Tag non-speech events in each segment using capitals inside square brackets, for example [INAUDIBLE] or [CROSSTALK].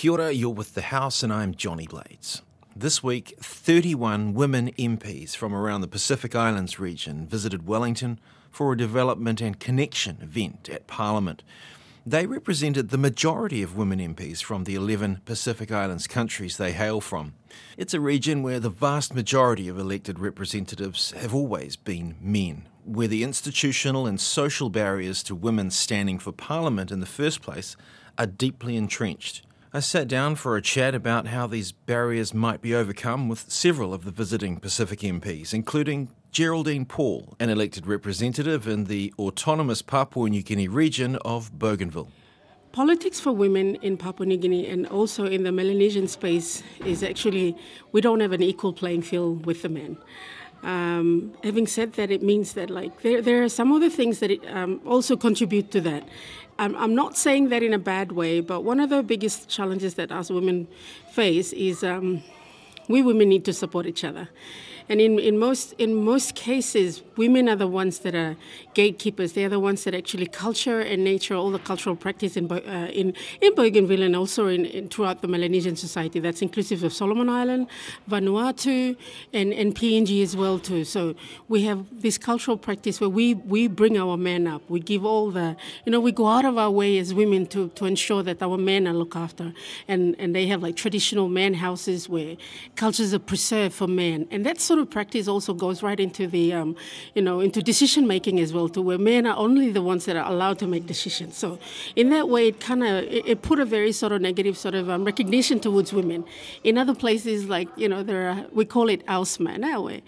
Kia ora, you're with The House, and I'm Johnny Blades. This week, 31 women MPs from around the Pacific Islands region visited Wellington for a development and connection event at Parliament. They represented the majority of women MPs from the 11 Pacific Islands countries they hail from. It's a region where the vast majority of elected representatives have always been men, where the institutional and social barriers to women standing for Parliament in the first place are deeply entrenched. I sat down for a chat about how these barriers might be overcome with several of the visiting Pacific MPs, including Geraldine Paul, an elected representative in the autonomous Papua New Guinea region of Bougainville. Politics for women in Papua New Guinea and also in the Melanesian space is actually, we don't have an equal playing field with the men. Um, having said that, it means that like there, there are some other things that it, um, also contribute to that. I'm, I'm, not saying that in a bad way, but one of the biggest challenges that us women face is um, we women need to support each other. And in, in most in most cases, women are the ones that are gatekeepers. They are the ones that actually culture and nature, all the cultural practice in uh, in in Bougainville and also in, in, throughout the Melanesian society. That's inclusive of Solomon Island, Vanuatu, and, and PNG as well too. So we have this cultural practice where we we bring our men up. We give all the you know we go out of our way as women to to ensure that our men are looked after, and and they have like traditional man houses where cultures are preserved for men, and that sort of practice also goes right into the, um, you know, into decision making as well, to where men are only the ones that are allowed to make decisions. So in that way, it kind of it, it, put a very sort of negative sort of um, recognition towards women. In other places, like you know, there are we call it haus man, where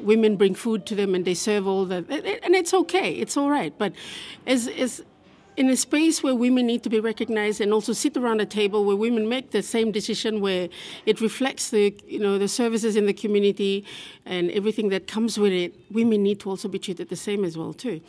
women bring food to them and they serve all the, and it's okay, it's all right. But as as in a space where women need to be recognized and also sit around a table where women make the same decision where it reflects the you know the services in the community and everything that comes with it women need to also be treated the same as well too.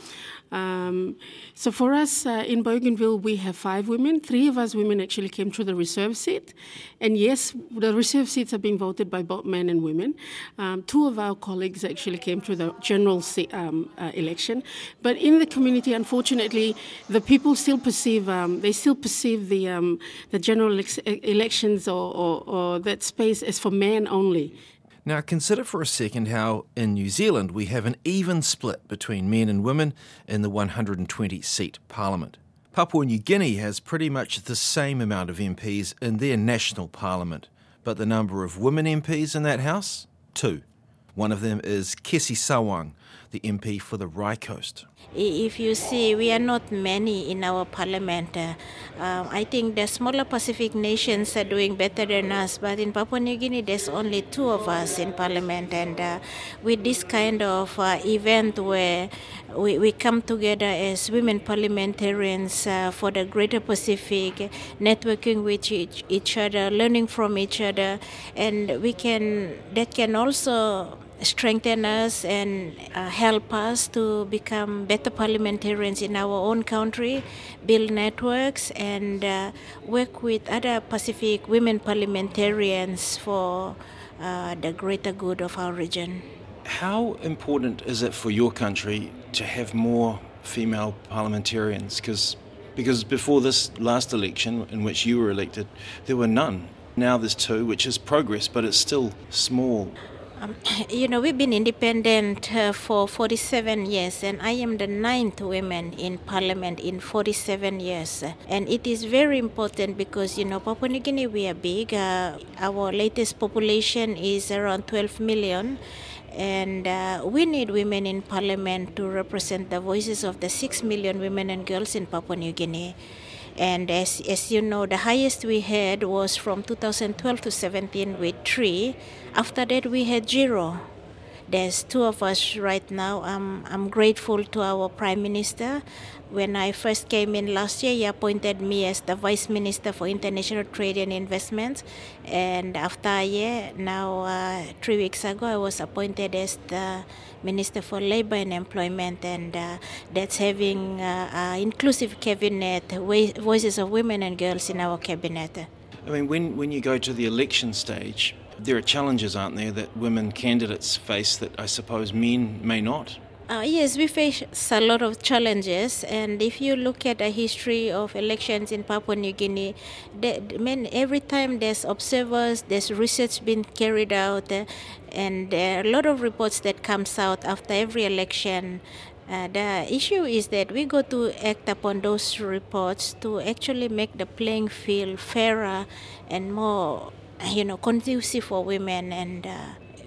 Um, so for us uh, in Bougainville we have five women. Three of us women actually came through the reserve seat. And yes the reserve seats are being voted by both men and women. Um, two of our colleagues actually came through the general um, uh, election. But in the community unfortunately the people people still perceive um, they still perceive the um, the general elections or, or, or that space as for men only. Now, consider for a second how in New Zealand we have an even split between men and women in the 120 seat parliament. Papua New Guinea has pretty much the same amount of MPs in their national parliament, but the number of women MPs in that house? Two. One of them is Kessy Sawang, the MP for the Rai Coast. If you see, we are not many in our parliament. Uh, um, I think the smaller Pacific nations are doing better than us, but in Papua New Guinea, there's only two of us in parliament. And uh, with this kind of uh, event where we, we come together as women parliamentarians uh, for the Greater Pacific, networking with each, each other, learning from each other, and we can that can also strengthen us and uh, help us to become better parliamentarians in our own country, build networks, and uh, work with other Pacific women parliamentarians for uh, the greater good of our region. How important is it for your country to have more female parliamentarians? Because because before this last election, in which you were elected, there were none. Now there's two, which is progress, but it's still small. Um, [COUGHS] you know, we've been independent uh, for 47 years, and I am the ninth woman in parliament in 47 years. And it is very important because, you know, Papua New Guinea, we are big. Uh, our latest population is around 12 million. And uh, we need women in parliament to represent the voices of the 6 million women and girls in Papua New Guinea. And as, as you know, the highest we had was from 2012 to 17 with three. After that, we had zero. There's two of us right now. I'm, I'm grateful to our Prime Minister. When I first came in last year, he appointed me as the Vice Minister for International Trade and Investment. And after a year, now uh, three weeks ago, I was appointed as the Minister for Labor and Employment, and uh, that's having uh, inclusive cabinet, voices of women and girls in our cabinet. I mean, when, when you go to the election stage, there are challenges, aren't there, that women candidates face that I suppose men may not? Uh, yes, we face a lot of challenges, and if you look at the history of elections in Papua New Guinea, the, man, every time there's observers, there's research being carried out, uh, and a lot of reports that comes out after every election. Uh, the issue is that we got to act upon those reports to actually make the playing field fairer and more, you know, conducive for women and.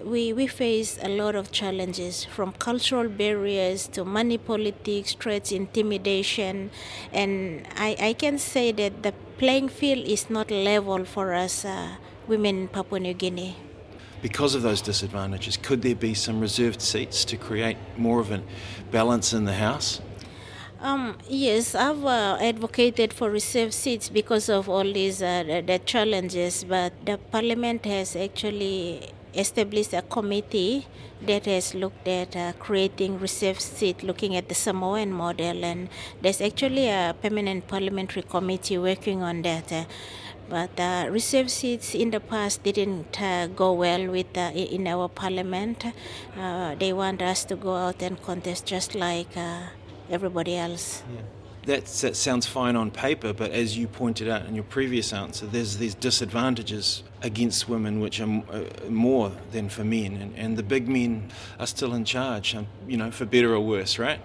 We, we face a lot of challenges from cultural barriers to money politics, threats, intimidation. And I, I can say that the playing field is not level for us uh, women in Papua New Guinea. Because of those disadvantages, could there be some reserved seats to create more of a balance in the House? Um, yes, I've uh, advocated for reserved seats because of all these uh, the, the challenges, but the Parliament has actually established a committee that has looked at uh, creating reserve seat, looking at the Samoan model, and there's actually a permanent parliamentary committee working on that. Uh, but uh, reserve seats in the past didn't uh, go well with uh, in our parliament. Uh, they want us to go out and contest just like uh, everybody else. Yeah that, sounds fine on paper, but as you pointed out in your previous answer, there's these disadvantages against women which are uh, more than for men, and, and the big men are still in charge, you know, for better or worse, right?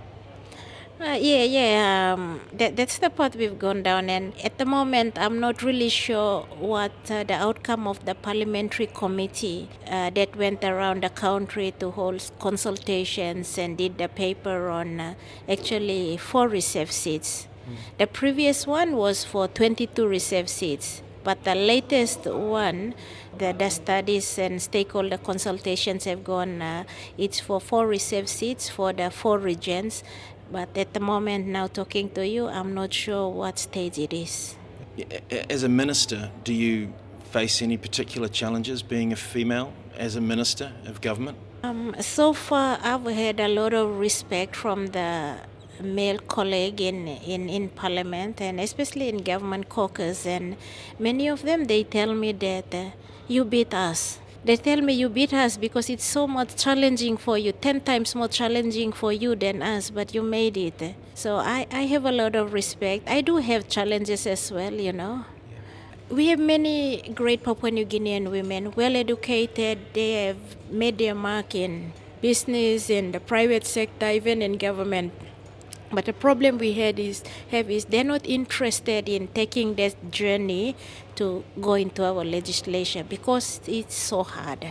Uh, yeah, yeah. Um, that, that's the path we've gone down, and at the moment, I'm not really sure what uh, the outcome of the parliamentary committee uh, that went around the country to hold consultations and did the paper on uh, actually four reserve seats. Mm. The previous one was for 22 reserve seats, but the latest one the, the studies and stakeholder consultations have gone, uh, it's for four reserve seats for the four regions but at the moment, now talking to you, I'm not sure what stage it is. As a minister, do you face any particular challenges being a female as a minister of government? Um, so far, I've had a lot of respect from the male colleague in, in, in parliament and especially in government caucus and many of them they tell me that uh, you beat us they tell me you beat us because it's so much challenging for you, 10 times more challenging for you than us, but you made it. So I, I have a lot of respect. I do have challenges as well, you know. We have many great Papua New Guinean women, well educated, they have made their mark in business, in the private sector, even in government. But the problem we had is have is they're not interested in taking that journey to go into our legislation because it's so hard.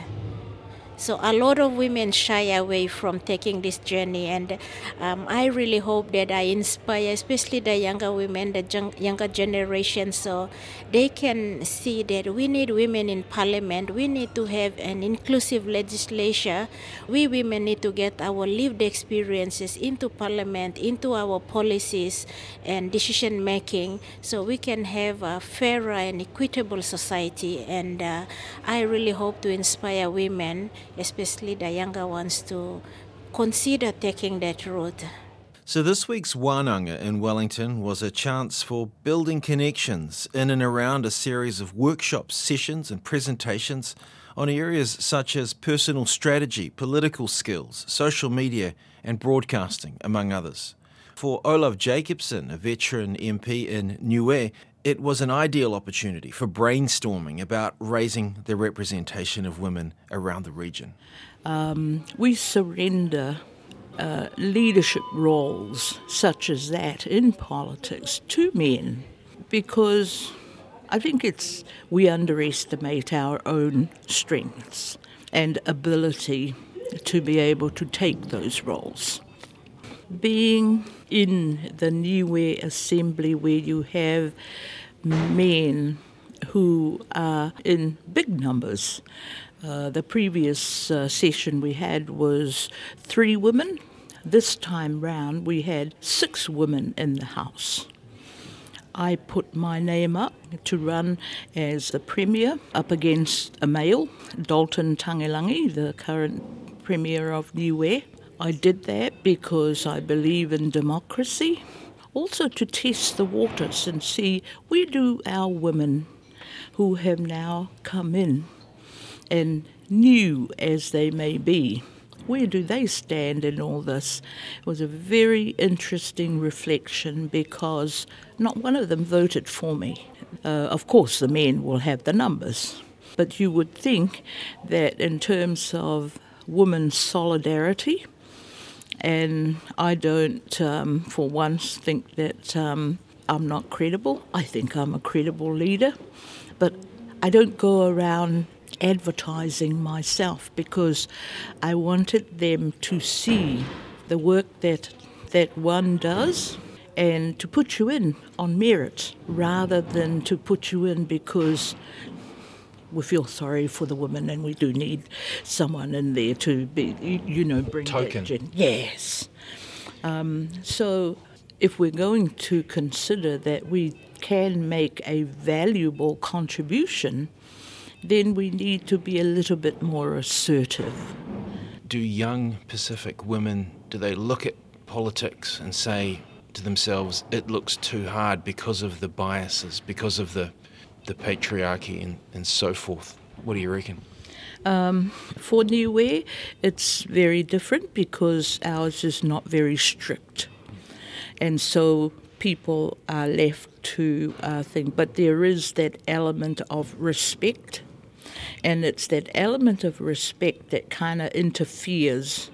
So a lot of women shy away from taking this journey, and um, I really hope that I inspire, especially the younger women, the younger generation, so they can see that we need women in parliament. We need to have an inclusive legislature. We women need to get our lived experiences into parliament, into our policies and decision making, so we can have a fairer and equitable society. And uh, I really hope to inspire women especially the younger ones, to consider taking that route. So, this week's Wānanga in Wellington was a chance for building connections in and around a series of workshops, sessions, and presentations on areas such as personal strategy, political skills, social media, and broadcasting, among others. For O'Love Jacobsen, a veteran MP in Niue, it was an ideal opportunity for brainstorming about raising the representation of women around the region. Um, we surrender uh, leadership roles such as that in politics to men because I think it's we underestimate our own strengths and ability to be able to take those roles. Being in the Niue Assembly where you have men who are in big numbers. Uh, the previous uh, session we had was three women. This time round, we had six women in the House. I put my name up to run as the Premier up against a male, Dalton Tagelagi, the current Premier of Niue. I did that because I believe in democracy, also to test the waters and see where do our women who have now come in and new as they may be, where do they stand in all this? It was a very interesting reflection because not one of them voted for me. Uh, of course, the men will have the numbers, but you would think that in terms of women's solidarity, and I don't, um, for once, think that um, I'm not credible. I think I'm a credible leader, but I don't go around advertising myself because I wanted them to see the work that that one does and to put you in on merit rather than to put you in because we feel sorry for the woman and we do need someone in there to be you know bring token that yes um, so if we're going to consider that we can make a valuable contribution then we need to be a little bit more assertive. Do young Pacific women do they look at politics and say to themselves, "It looks too hard because of the biases, because of the the patriarchy, and, and so forth"? What do you reckon? Um, for Niue, it's very different because ours is not very strict, and so people are left to uh, think. But there is that element of respect and it's that element of respect that kind of interferes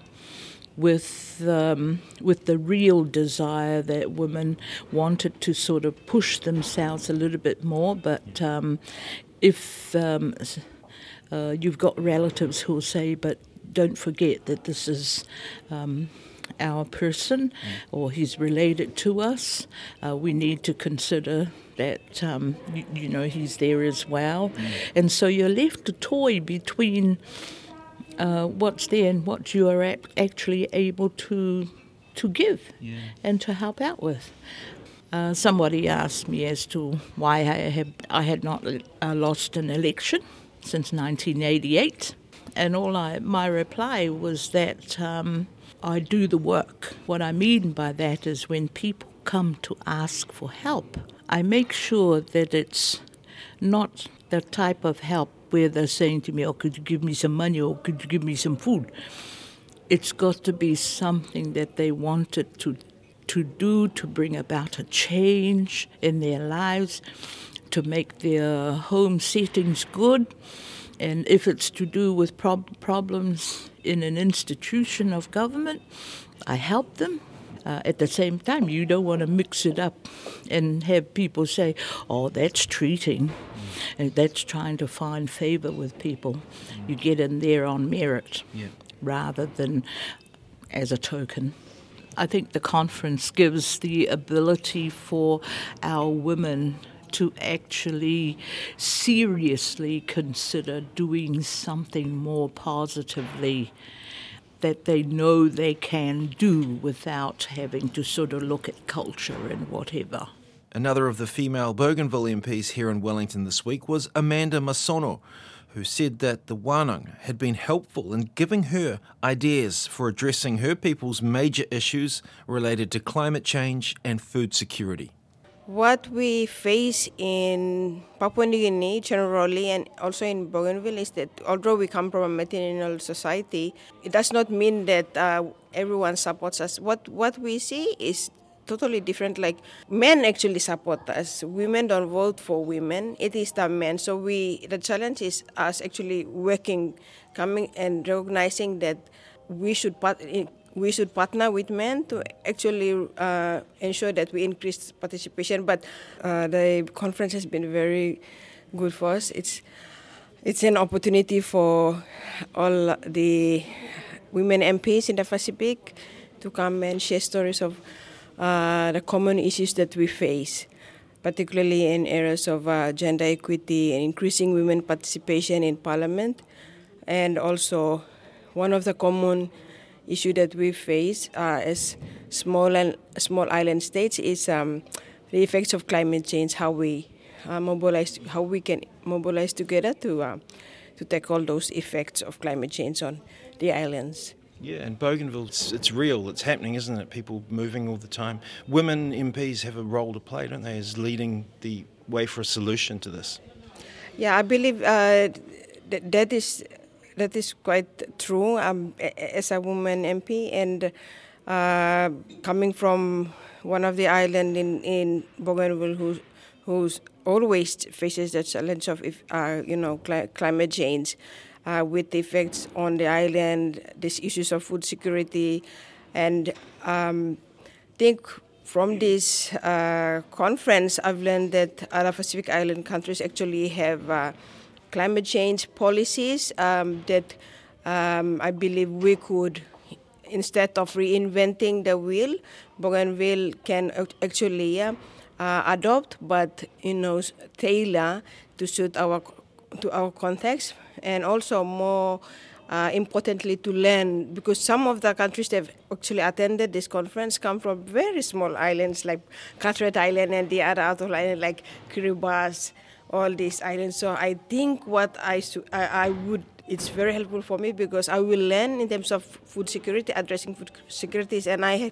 with um, with the real desire that women wanted to sort of push themselves a little bit more. But um, if um, uh, you've got relatives who'll say, "But don't forget that this is." Um, our person, or he's related to us, uh, we need to consider that um, you, you, know he's there as well, mm. and so you're left to toy between uh, what's there and what you are actually able to to give yeah. and to help out with. Uh, somebody asked me as to why I had I had not uh, lost an election since 1988, and all I my reply was that. Um, I do the work. What I mean by that is when people come to ask for help, I make sure that it's not the type of help where they're saying to me, Oh, could you give me some money or could you give me some food? It's got to be something that they wanted to, to do to bring about a change in their lives, to make their home settings good. And if it's to do with prob- problems in an institution of government, I help them uh, at the same time, you don't want to mix it up and have people say, oh, that's treating, and that's trying to find favor with people. You get in there on merit yeah. rather than as a token. I think the conference gives the ability for our women to actually seriously consider doing something more positively that they know they can do without having to sort of look at culture and whatever. Another of the female Bougainville MPs here in Wellington this week was Amanda Masono, who said that the Wānanga had been helpful in giving her ideas for addressing her people's major issues related to climate change and food security. What we face in Papua New Guinea generally and also in Bougainville is that although we come from a matrilineal society, it does not mean that uh, everyone supports us. What what we see is totally different. Like men actually support us. Women don't vote for women. It is the men. So we the challenge is us actually working, coming and recognizing that we should part we should partner with men to actually uh, ensure that we increase participation. But uh, the conference has been very good for us. It's it's an opportunity for all the women MPs in the Pacific to come and share stories of uh, the common issues that we face, particularly in areas of uh, gender equity and increasing women participation in parliament, and also one of the common issue that we face uh, as small and small island states is um, the effects of climate change. How we uh, mobilize, how we can mobilize together to uh, to tackle those effects of climate change on the islands. Yeah, and Bougainville, it's, it's, real, it's happening, isn't it? People moving all the time. Women MPs have a role to play, don't they, as leading the way for a solution to this? Yeah, I believe uh, that, that is that is quite true. As a woman MP and uh, coming from one of the island in in Bougainville, who who's always faces the challenge of if, uh, you know cli- climate change, uh, with the effects on the island, these issues of food security, and um, think from this uh, conference, I've learned that other Pacific Island countries actually have uh, climate change policies um, that um, I believe we could, instead of reinventing the wheel, Bougainville can actually uh, adopt, but you know, tailor to suit our to our context, and also more uh, importantly to learn because some of the countries that have actually attended this conference come from very small islands like Carteret Island and the other outer island like Kiribati, all these islands. So I think what I, I, I would it's very helpful for me because I will learn in terms of food security, addressing food securities, and I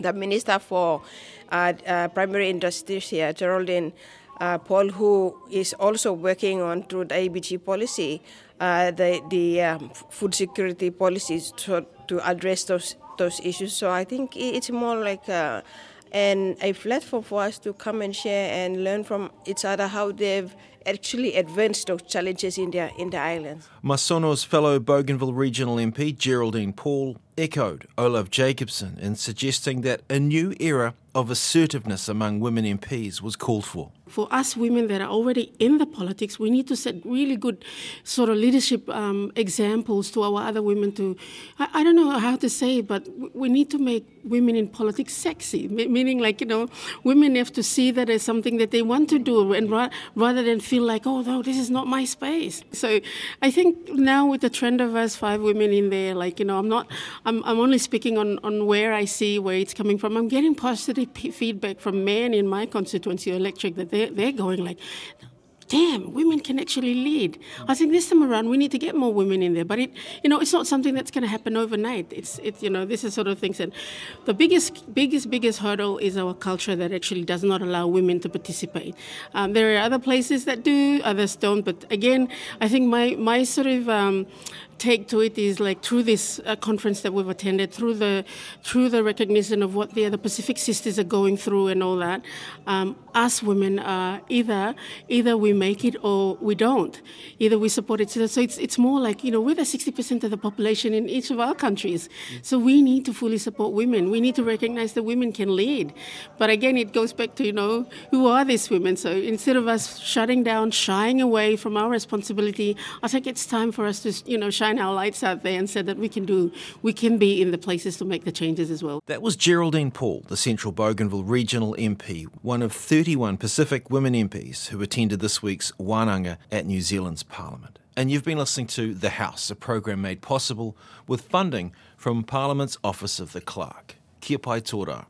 the minister for uh, uh, primary industries here, Geraldine uh, Paul, who is also working on through the ABG policy, uh, the the um, food security policies to, to address those those issues. So I think it's more like and a platform for us to come and share and learn from each other how they've actually advanced those challenges in the in the islands. Masono's fellow Bougainville Regional MP Geraldine Paul echoed O'Love Jacobsen in suggesting that a new era of assertiveness among women MPs was called for for us women that are already in the politics, we need to set really good sort of leadership um, examples to our other women. To I, I, don't know how to say it, but we need to make women in politics sexy, meaning like you know, women have to see that as something that they want to do, and ra- rather than feel like oh no, this is not my space. So I think now with the trend of us five women in there, like you know, I'm not, I'm, I'm only speaking on on where I see where it's coming from. I'm getting positive p- feedback from men in my constituency electric that they they're, they're going like, damn, women can actually lead. I think this time around we need to get more women in there, but it, you know, it's not something that's going to happen overnight. It's, it, you know, this is sort of things. And the biggest, biggest, biggest hurdle is our culture that actually does not allow women to participate. Um, there are other places that do, others don't. But again, I think my my sort of um, take to it is like through this uh, conference that we've attended, through the through the recognition of what the other Pacific sisters are going through and all that. Um, us women are either either we make it or we don't. Either we support other. So it's it's more like you know we're the sixty percent of the population in each of our countries. So we need to fully support women. We need to recognize that women can lead. But again, it goes back to you know who are these women. So instead of us shutting down, shying away from our responsibility, I think it's time for us to you know shine our lights out there and said that we can do, we can be in the places to make the changes as well. That was Geraldine Paul, the Central Bougainville Regional MP, one of 31 Pacific women MPs who attended this week's Wānanga at New Zealand's Parliament. And you've been listening to The House, a program made possible with funding from Parliament's Office of the Clerk. Kia pai tōra.